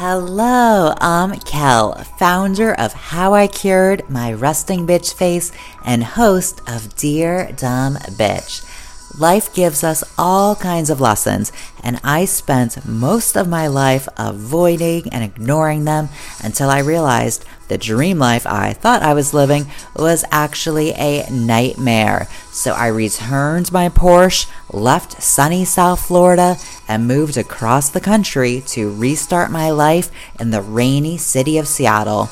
Hello, I'm Kel, founder of How I Cured My Resting Bitch Face and host of Dear Dumb Bitch. Life gives us all kinds of lessons, and I spent most of my life avoiding and ignoring them until I realized the dream life I thought I was living was actually a nightmare. So I returned my Porsche, left sunny South Florida, and moved across the country to restart my life in the rainy city of Seattle.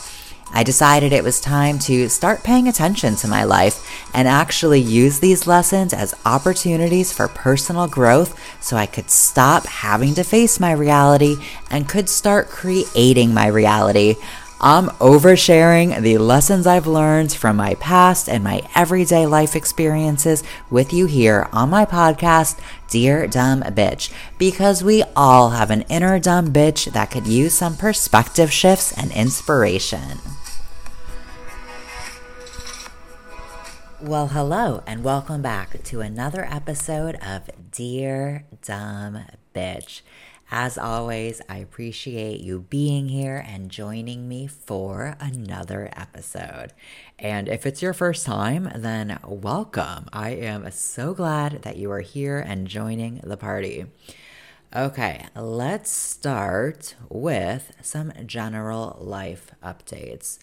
I decided it was time to start paying attention to my life and actually use these lessons as opportunities for personal growth so I could stop having to face my reality and could start creating my reality. I'm oversharing the lessons I've learned from my past and my everyday life experiences with you here on my podcast, Dear Dumb Bitch, because we all have an inner dumb bitch that could use some perspective shifts and inspiration. Well, hello, and welcome back to another episode of Dear Dumb Bitch. As always, I appreciate you being here and joining me for another episode. And if it's your first time, then welcome. I am so glad that you are here and joining the party. Okay, let's start with some general life updates.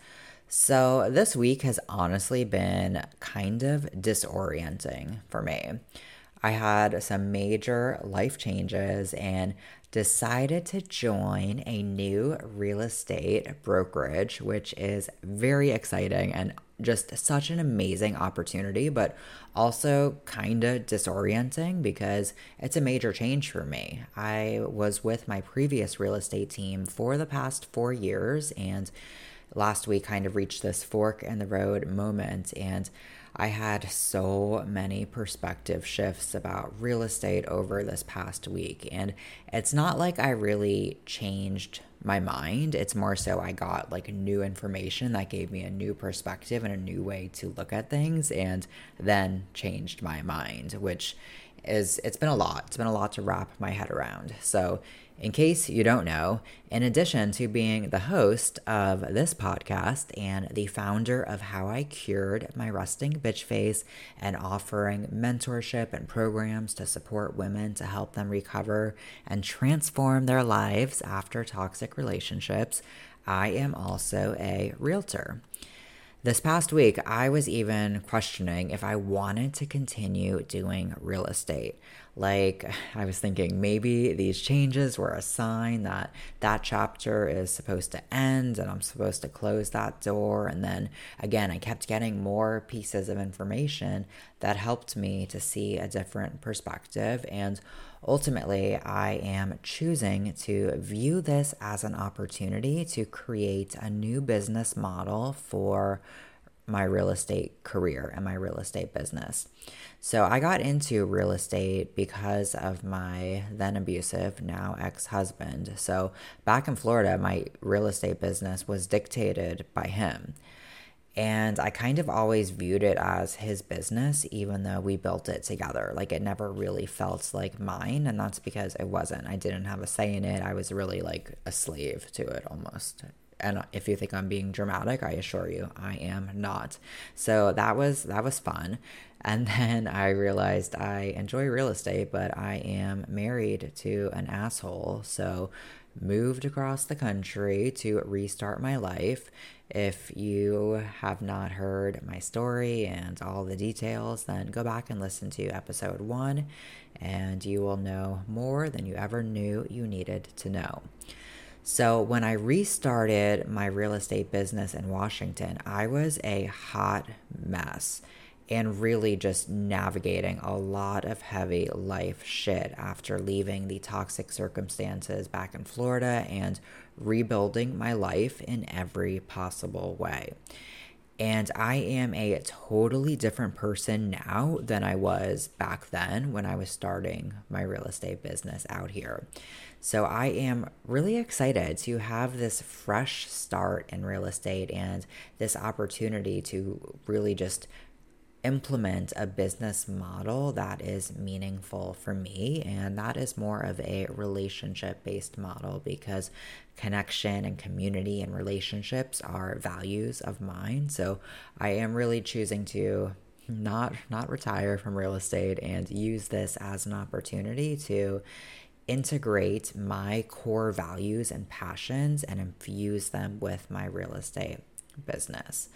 So, this week has honestly been kind of disorienting for me. I had some major life changes and decided to join a new real estate brokerage, which is very exciting and just such an amazing opportunity, but also kind of disorienting because it's a major change for me. I was with my previous real estate team for the past four years, and last week kind of reached this fork in the road moment. And I had so many perspective shifts about real estate over this past week. And it's not like I really changed my mind. It's more so I got like new information that gave me a new perspective and a new way to look at things and then changed my mind, which is it's been a lot. It's been a lot to wrap my head around. So in case you don't know, in addition to being the host of this podcast and the founder of How I Cured My Resting Bitch Face and offering mentorship and programs to support women to help them recover and transform their lives after toxic relationships, I am also a realtor. This past week, I was even questioning if I wanted to continue doing real estate. Like, I was thinking maybe these changes were a sign that that chapter is supposed to end and I'm supposed to close that door. And then again, I kept getting more pieces of information that helped me to see a different perspective. And ultimately, I am choosing to view this as an opportunity to create a new business model for my real estate career and my real estate business. So I got into real estate because of my then abusive, now ex husband. So back in Florida, my real estate business was dictated by him. And I kind of always viewed it as his business, even though we built it together. Like it never really felt like mine. And that's because it wasn't. I didn't have a say in it. I was really like a slave to it almost. And if you think I'm being dramatic, I assure you I am not. So that was that was fun. And then I realized I enjoy real estate, but I am married to an asshole. So moved across the country to restart my life. If you have not heard my story and all the details, then go back and listen to episode one, and you will know more than you ever knew you needed to know. So, when I restarted my real estate business in Washington, I was a hot mess and really just navigating a lot of heavy life shit after leaving the toxic circumstances back in Florida and rebuilding my life in every possible way. And I am a totally different person now than I was back then when I was starting my real estate business out here. So I am really excited to have this fresh start in real estate and this opportunity to really just implement a business model that is meaningful for me. And that is more of a relationship based model because connection and community and relationships are values of mine. So I am really choosing to not not retire from real estate and use this as an opportunity to integrate my core values and passions and infuse them with my real estate business.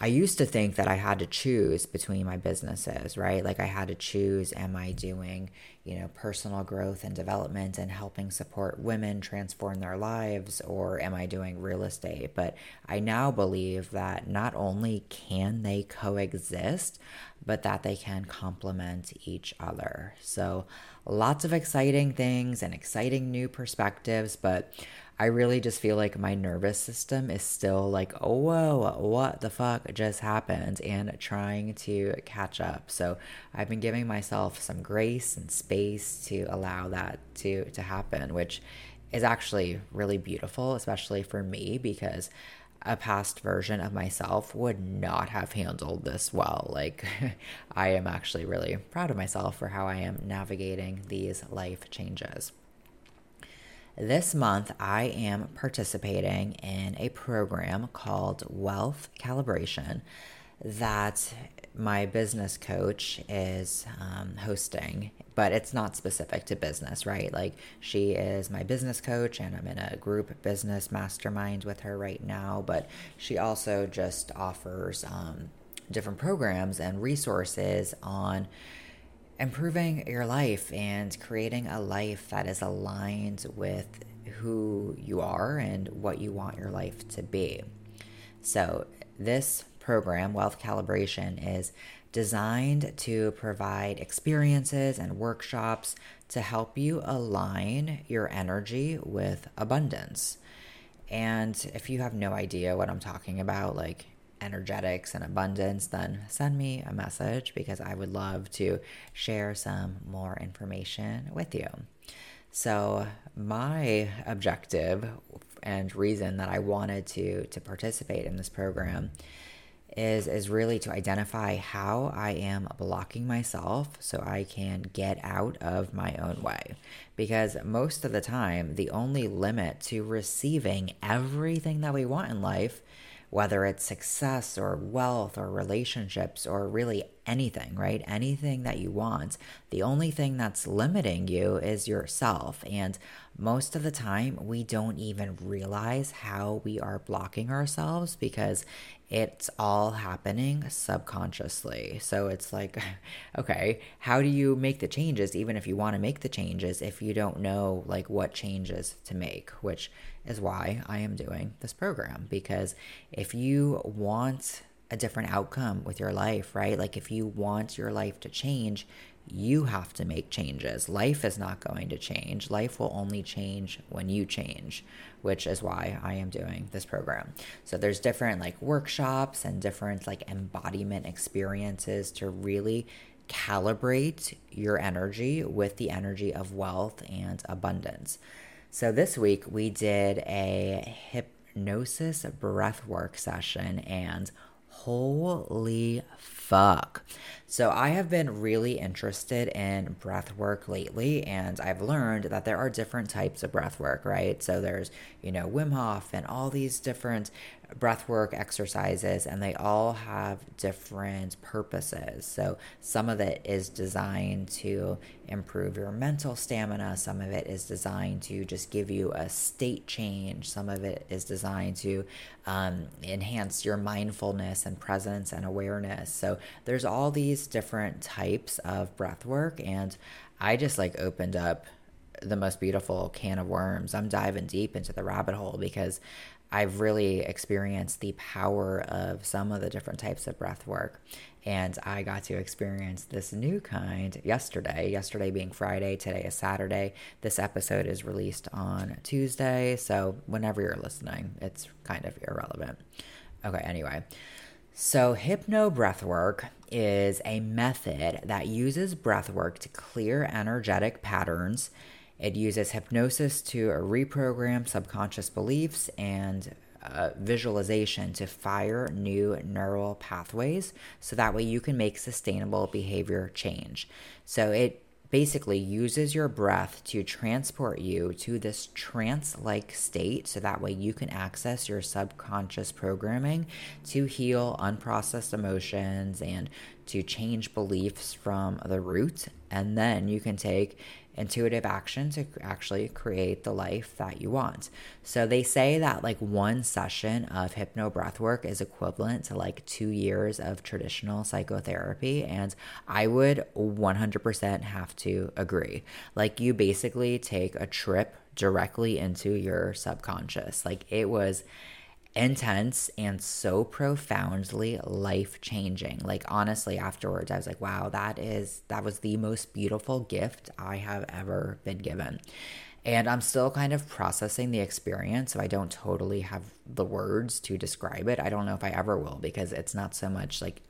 I used to think that I had to choose between my businesses, right? Like I had to choose am I doing, you know, personal growth and development and helping support women transform their lives or am I doing real estate? But I now believe that not only can they coexist, but that they can complement each other. So lots of exciting things and exciting new perspectives, but I really just feel like my nervous system is still like, oh, whoa, what the fuck just happened? And trying to catch up. So I've been giving myself some grace and space to allow that to, to happen, which is actually really beautiful, especially for me, because a past version of myself would not have handled this well. Like, I am actually really proud of myself for how I am navigating these life changes. This month, I am participating in a program called Wealth Calibration that my business coach is um, hosting, but it's not specific to business, right? Like, she is my business coach, and I'm in a group business mastermind with her right now, but she also just offers um, different programs and resources on improving your life and creating a life that is aligned with who you are and what you want your life to be. So, this program, Wealth Calibration, is designed to provide experiences and workshops to help you align your energy with abundance. And if you have no idea what I'm talking about, like energetics and abundance, then send me a message because I would love to share some more information with you. So, my objective and reason that I wanted to to participate in this program is is really to identify how I am blocking myself so I can get out of my own way. Because most of the time, the only limit to receiving everything that we want in life whether it's success or wealth or relationships or really anything, right? Anything that you want. The only thing that's limiting you is yourself. And most of the time, we don't even realize how we are blocking ourselves because it's all happening subconsciously. So it's like, okay, how do you make the changes, even if you want to make the changes, if you don't know like what changes to make, which is why I am doing this program. Because if you want a different outcome with your life, right? Like if you want your life to change, you have to make changes. Life is not going to change. Life will only change when you change, which is why I am doing this program. So there's different like workshops and different like embodiment experiences to really calibrate your energy with the energy of wealth and abundance. So this week we did a hypnosis breathwork session and holy fuck. So I have been really interested in breath work lately and I've learned that there are different types of breath work, right? So there's, you know, Wim Hof and all these different breathwork exercises, and they all have different purposes. So, some of it is designed to improve your mental stamina, some of it is designed to just give you a state change, some of it is designed to um, enhance your mindfulness and presence and awareness. So, there's all these different types of breathwork, and I just like opened up the most beautiful can of worms. I'm diving deep into the rabbit hole because I've really experienced the power of some of the different types of breath work. And I got to experience this new kind yesterday, yesterday being Friday, today is Saturday. This episode is released on Tuesday. So whenever you're listening, it's kind of irrelevant. Okay, anyway. So, hypno breathwork is a method that uses breathwork to clear energetic patterns it uses hypnosis to reprogram subconscious beliefs and uh, visualization to fire new neural pathways so that way you can make sustainable behavior change. So it basically uses your breath to transport you to this trance like state so that way you can access your subconscious programming to heal unprocessed emotions and to change beliefs from the root. And then you can take intuitive action to actually create the life that you want. So they say that like one session of hypno breath work is equivalent to like 2 years of traditional psychotherapy and I would 100% have to agree. Like you basically take a trip directly into your subconscious. Like it was intense and so profoundly life changing. Like honestly afterwards I was like, wow, that is that was the most beautiful gift I have ever been given. And I'm still kind of processing the experience, so I don't totally have the words to describe it. I don't know if I ever will because it's not so much like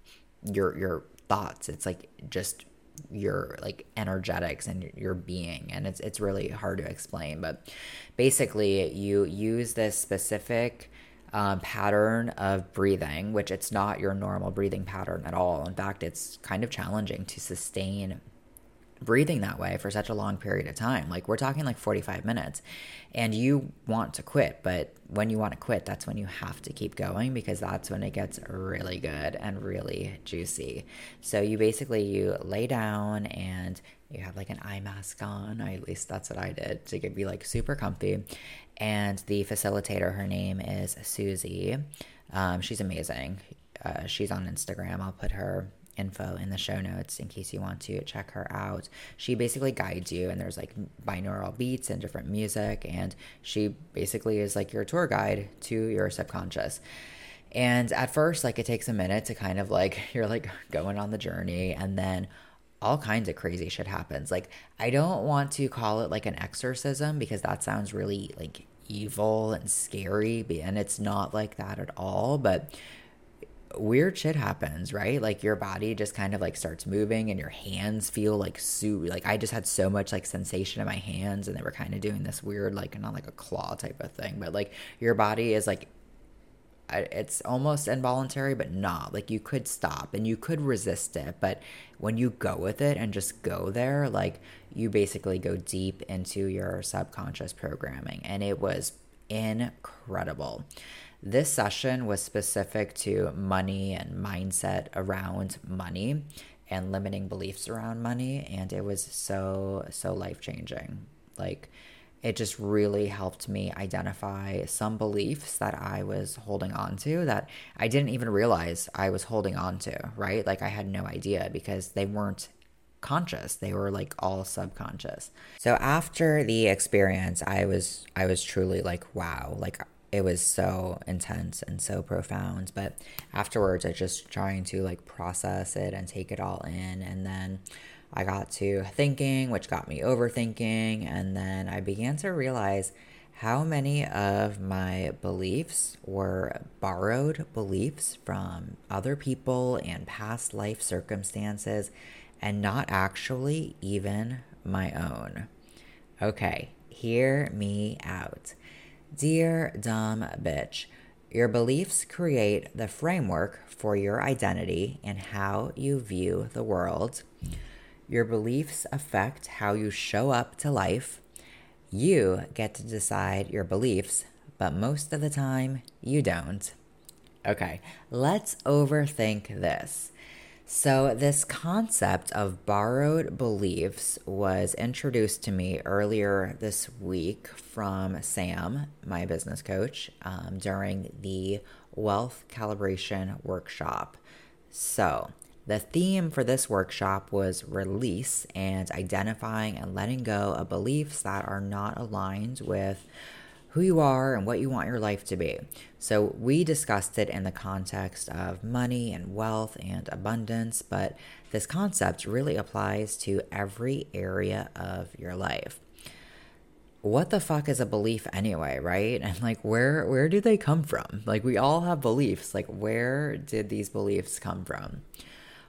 your your thoughts. It's like just your like energetics and your being and it's it's really hard to explain but basically you use this specific um, pattern of breathing, which it's not your normal breathing pattern at all. In fact, it's kind of challenging to sustain breathing that way for such a long period of time. Like we're talking like 45 minutes and you want to quit, but when you want to quit, that's when you have to keep going because that's when it gets really good and really juicy. So you basically you lay down and you have like an eye mask on, at least that's what I did to get be like super comfy and the facilitator, her name is Susie. Um, she's amazing. Uh, she's on Instagram. I'll put her info in the show notes in case you want to check her out. She basically guides you, and there's like binaural beats and different music, and she basically is like your tour guide to your subconscious. And at first, like it takes a minute to kind of like you're like going on the journey, and then all kinds of crazy shit happens. Like, I don't want to call it like an exorcism because that sounds really like evil and scary, and it's not like that at all. But weird shit happens, right? Like your body just kind of like starts moving and your hands feel like so like I just had so much like sensation in my hands and they were kind of doing this weird like not like a claw type of thing, but like your body is like it's almost involuntary, but not. Like you could stop and you could resist it, but when you go with it and just go there, like you basically go deep into your subconscious programming. And it was incredible. This session was specific to money and mindset around money and limiting beliefs around money. And it was so, so life changing. Like, it just really helped me identify some beliefs that I was holding on to that I didn't even realize I was holding on to, right? Like I had no idea because they weren't conscious. They were like all subconscious. So after the experience, I was I was truly like wow, like it was so intense and so profound, but afterwards I just trying to like process it and take it all in and then I got to thinking, which got me overthinking, and then I began to realize how many of my beliefs were borrowed beliefs from other people and past life circumstances and not actually even my own. Okay, hear me out. Dear dumb bitch, your beliefs create the framework for your identity and how you view the world. Your beliefs affect how you show up to life. You get to decide your beliefs, but most of the time, you don't. Okay, let's overthink this. So, this concept of borrowed beliefs was introduced to me earlier this week from Sam, my business coach, um, during the wealth calibration workshop. So, the theme for this workshop was release and identifying and letting go of beliefs that are not aligned with who you are and what you want your life to be. So, we discussed it in the context of money and wealth and abundance, but this concept really applies to every area of your life. What the fuck is a belief anyway, right? And like where where do they come from? Like we all have beliefs. Like where did these beliefs come from?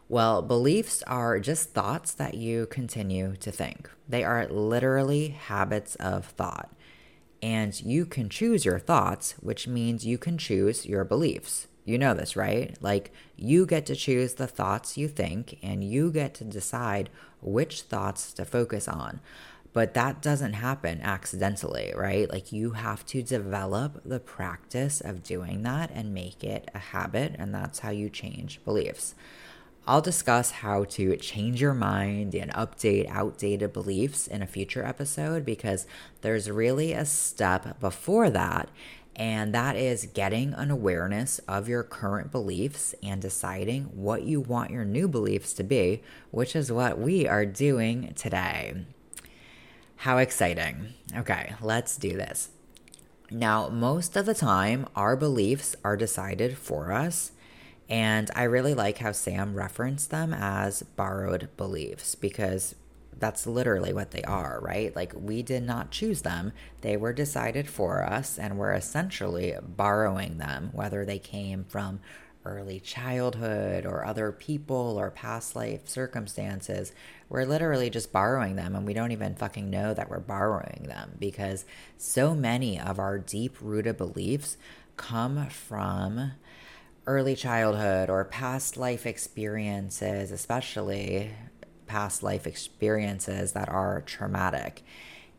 Well, beliefs are just thoughts that you continue to think. They are literally habits of thought. And you can choose your thoughts, which means you can choose your beliefs. You know this, right? Like, you get to choose the thoughts you think, and you get to decide which thoughts to focus on. But that doesn't happen accidentally, right? Like, you have to develop the practice of doing that and make it a habit, and that's how you change beliefs. I'll discuss how to change your mind and update outdated beliefs in a future episode because there's really a step before that, and that is getting an awareness of your current beliefs and deciding what you want your new beliefs to be, which is what we are doing today. How exciting! Okay, let's do this. Now, most of the time, our beliefs are decided for us and I really like how Sam referenced them as borrowed beliefs because that's literally what they are, right? Like, we did not choose them. They were decided for us, and we're essentially borrowing them, whether they came from early childhood or other people or past life circumstances. We're literally just borrowing them, and we don't even fucking know that we're borrowing them because so many of our deep rooted beliefs come from early childhood or past life experiences, especially past life experiences that are traumatic.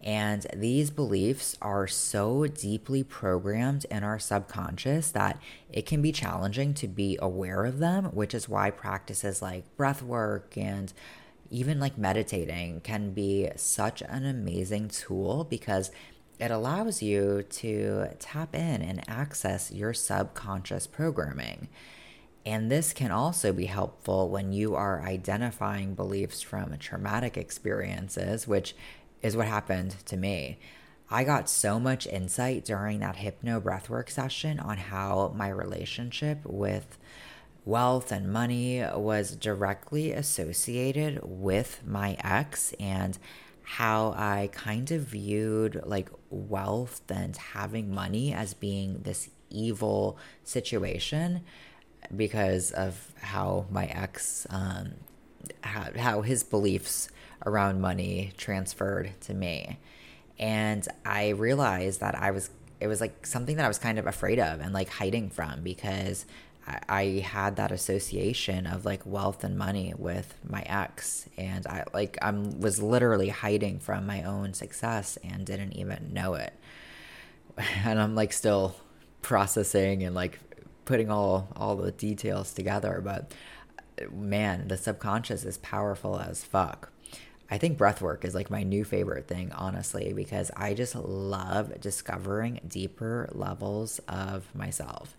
And these beliefs are so deeply programmed in our subconscious that it can be challenging to be aware of them, which is why practices like breath work and even like meditating can be such an amazing tool because it allows you to tap in and access your subconscious programming. And this can also be helpful when you are identifying beliefs from traumatic experiences, which is what happened to me. I got so much insight during that hypno breathwork session on how my relationship with wealth and money was directly associated with my ex and how I kind of viewed like wealth and having money as being this evil situation because of how my ex, um, how, how his beliefs around money transferred to me. And I realized that I was, it was like something that I was kind of afraid of and like hiding from because I had that association of like wealth and money with my ex and I like I was literally hiding from my own success and didn't even know it. And I'm like still processing and like putting all all the details together, but man, the subconscious is powerful as fuck. I think breath work is like my new favorite thing, honestly, because I just love discovering deeper levels of myself.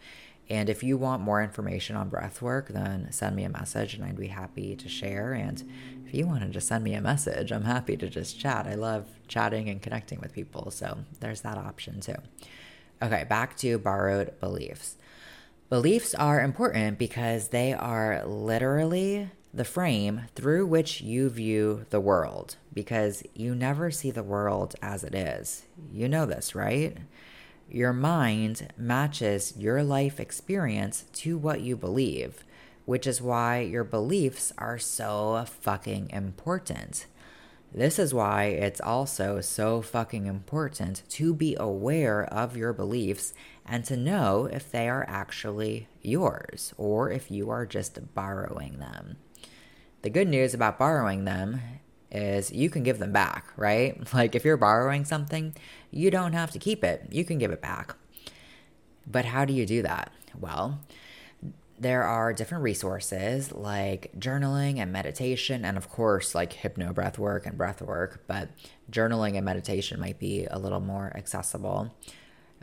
And if you want more information on breath work, then send me a message and I'd be happy to share. And if you want to just send me a message, I'm happy to just chat. I love chatting and connecting with people. So there's that option too. Okay, back to borrowed beliefs. Beliefs are important because they are literally the frame through which you view the world because you never see the world as it is. You know this, right? Your mind matches your life experience to what you believe, which is why your beliefs are so fucking important. This is why it's also so fucking important to be aware of your beliefs and to know if they are actually yours or if you are just borrowing them. The good news about borrowing them is you can give them back, right? Like if you're borrowing something, you don't have to keep it, you can give it back. But how do you do that? Well, there are different resources like journaling and meditation, and of course, like hypno breath work and breath work, but journaling and meditation might be a little more accessible.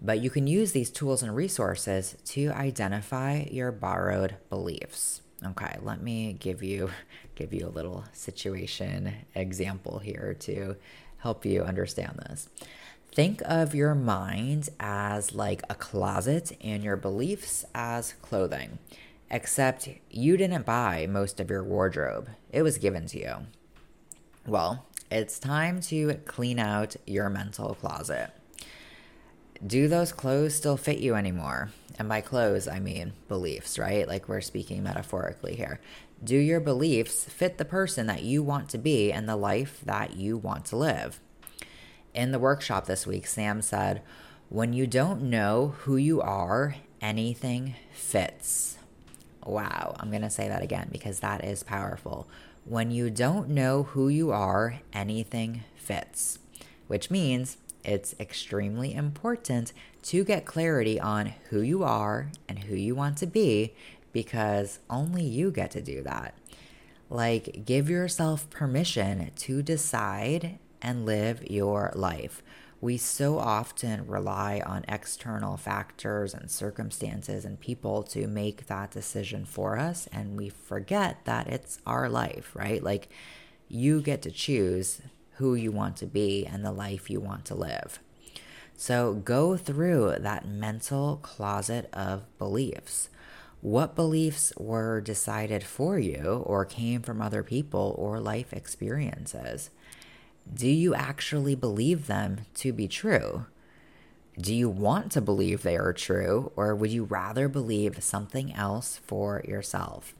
But you can use these tools and resources to identify your borrowed beliefs. Okay, let me give you give you a little situation example here to help you understand this. Think of your mind as like a closet and your beliefs as clothing. Except you didn't buy most of your wardrobe. It was given to you. Well, it's time to clean out your mental closet do those clothes still fit you anymore? And by clothes, I mean beliefs, right? Like we're speaking metaphorically here. Do your beliefs fit the person that you want to be and the life that you want to live? in the workshop this week, Sam said, When you don't know who you are, anything fits. Wow, I'm going to say that again because that is powerful. When you don't know who you are, anything fits, which means it's extremely important to get clarity on who you are and who you want to be because only you get to do that. Like, give yourself permission to decide and live your life. We so often rely on external factors and circumstances and people to make that decision for us, and we forget that it's our life, right? Like, you get to choose who you want to be and the life you want to live. So, go through that mental closet of beliefs. What beliefs were decided for you or came from other people or life experiences? Do you actually believe them to be true? Do you want to believe they are true, or would you rather believe something else for yourself?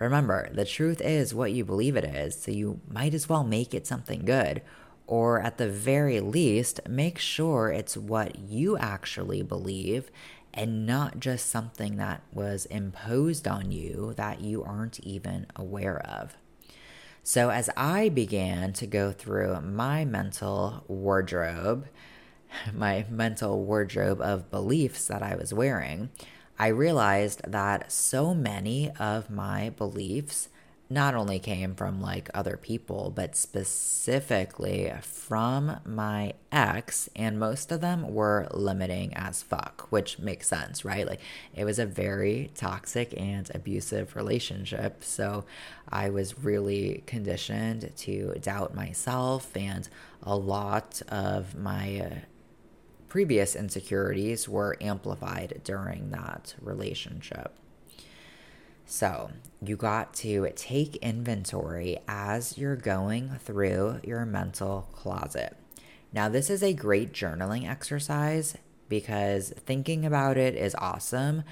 Remember, the truth is what you believe it is, so you might as well make it something good, or at the very least, make sure it's what you actually believe and not just something that was imposed on you that you aren't even aware of. So, as I began to go through my mental wardrobe, my mental wardrobe of beliefs that I was wearing, I realized that so many of my beliefs not only came from like other people, but specifically from my ex, and most of them were limiting as fuck, which makes sense, right? Like it was a very toxic and abusive relationship. So I was really conditioned to doubt myself, and a lot of my previous insecurities were amplified during that relationship. So, you got to take inventory as you're going through your mental closet. Now, this is a great journaling exercise because thinking about it is awesome,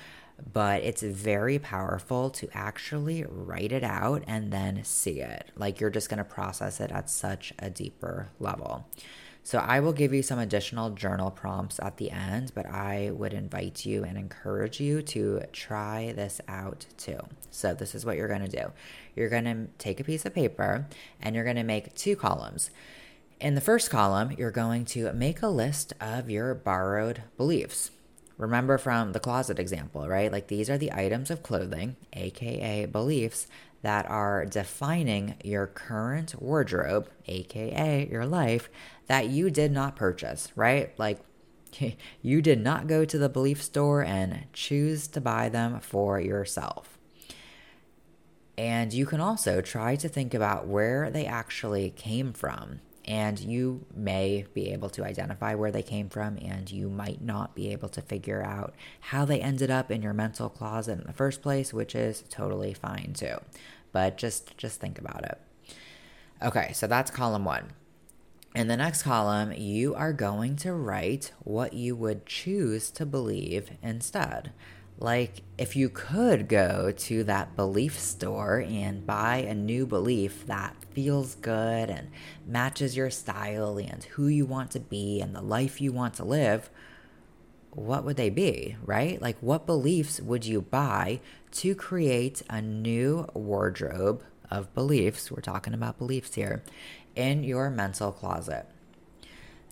but it's very powerful to actually write it out and then see it. Like you're just going to process it at such a deeper level. So I will give you some additional journal prompts at the end, but I would invite you and encourage you to try this out too. So this is what you're going to do. You're going to take a piece of paper and you're going to make two columns. In the first column, you're going to make a list of your borrowed beliefs. Remember from the closet example, right? Like these are the items of clothing, aka beliefs, that are defining your current wardrobe, aka your life, that you did not purchase, right? Like you did not go to the belief store and choose to buy them for yourself. And you can also try to think about where they actually came from. And you may be able to identify where they came from, and you might not be able to figure out how they ended up in your mental closet in the first place, which is totally fine too. But just just think about it. Okay, so that's column one. In the next column, you are going to write what you would choose to believe instead. Like, if you could go to that belief store and buy a new belief that feels good and matches your style and who you want to be and the life you want to live, what would they be, right? Like, what beliefs would you buy to create a new wardrobe of beliefs? We're talking about beliefs here in your mental closet.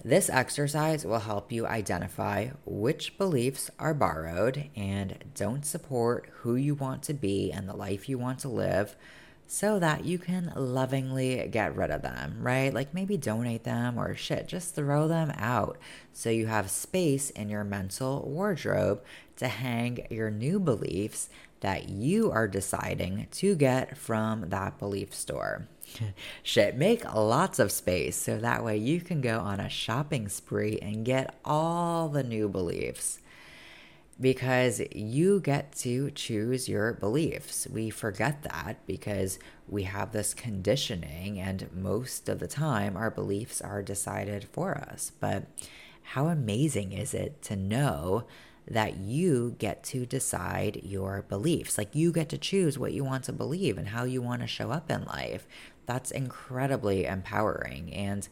This exercise will help you identify which beliefs are borrowed and don't support who you want to be and the life you want to live so that you can lovingly get rid of them, right? Like maybe donate them or shit, just throw them out so you have space in your mental wardrobe to hang your new beliefs that you are deciding to get from that belief store. Shit, make lots of space so that way you can go on a shopping spree and get all the new beliefs. Because you get to choose your beliefs. We forget that because we have this conditioning, and most of the time, our beliefs are decided for us. But how amazing is it to know that you get to decide your beliefs. Like you get to choose what you want to believe and how you want to show up in life. That's incredibly empowering. And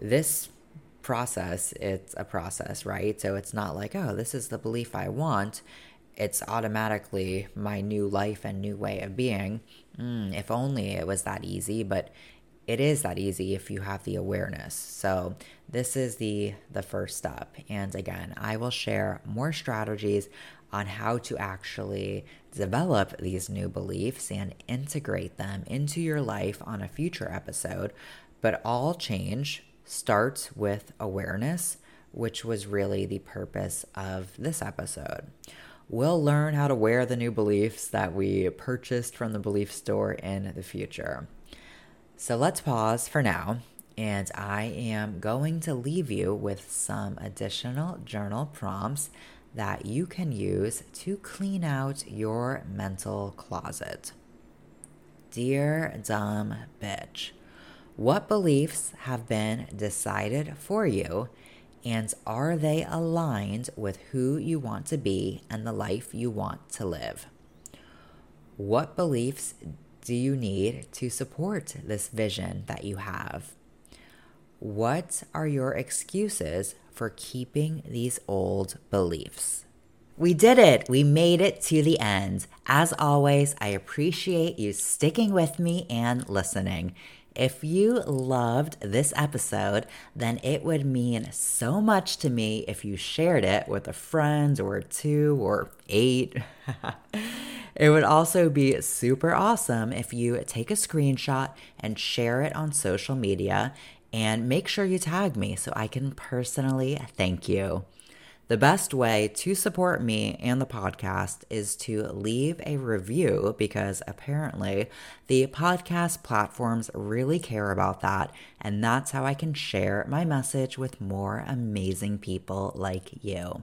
this process, it's a process, right? So it's not like, oh, this is the belief I want. It's automatically my new life and new way of being. Mm, if only it was that easy, but it is that easy if you have the awareness. So this is the the first step. And again, I will share more strategies on how to actually develop these new beliefs and integrate them into your life on a future episode. But all change starts with awareness, which was really the purpose of this episode. We'll learn how to wear the new beliefs that we purchased from the belief store in the future. So let's pause for now, and I am going to leave you with some additional journal prompts that you can use to clean out your mental closet. Dear dumb bitch, what beliefs have been decided for you, and are they aligned with who you want to be and the life you want to live? What beliefs do you need to support this vision that you have? What are your excuses for keeping these old beliefs? We did it. We made it to the end. As always, I appreciate you sticking with me and listening. If you loved this episode, then it would mean so much to me if you shared it with a friend or two or eight. it would also be super awesome if you take a screenshot and share it on social media and make sure you tag me so I can personally thank you. The best way to support me and the podcast is to leave a review because apparently the podcast platforms really care about that. And that's how I can share my message with more amazing people like you.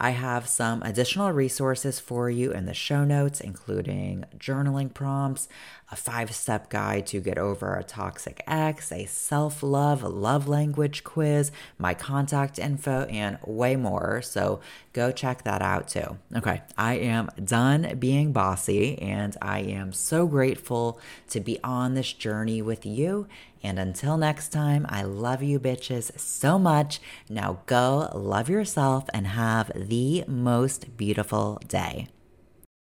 I have some additional resources for you in the show notes, including journaling prompts, a five step guide to get over a toxic ex, a self love, love language quiz, my contact info, and way more. So go check that out too. Okay, I am done being bossy, and I am so grateful to be on this journey with you. And until next time, I love you bitches so much. Now go love yourself and have the most beautiful day.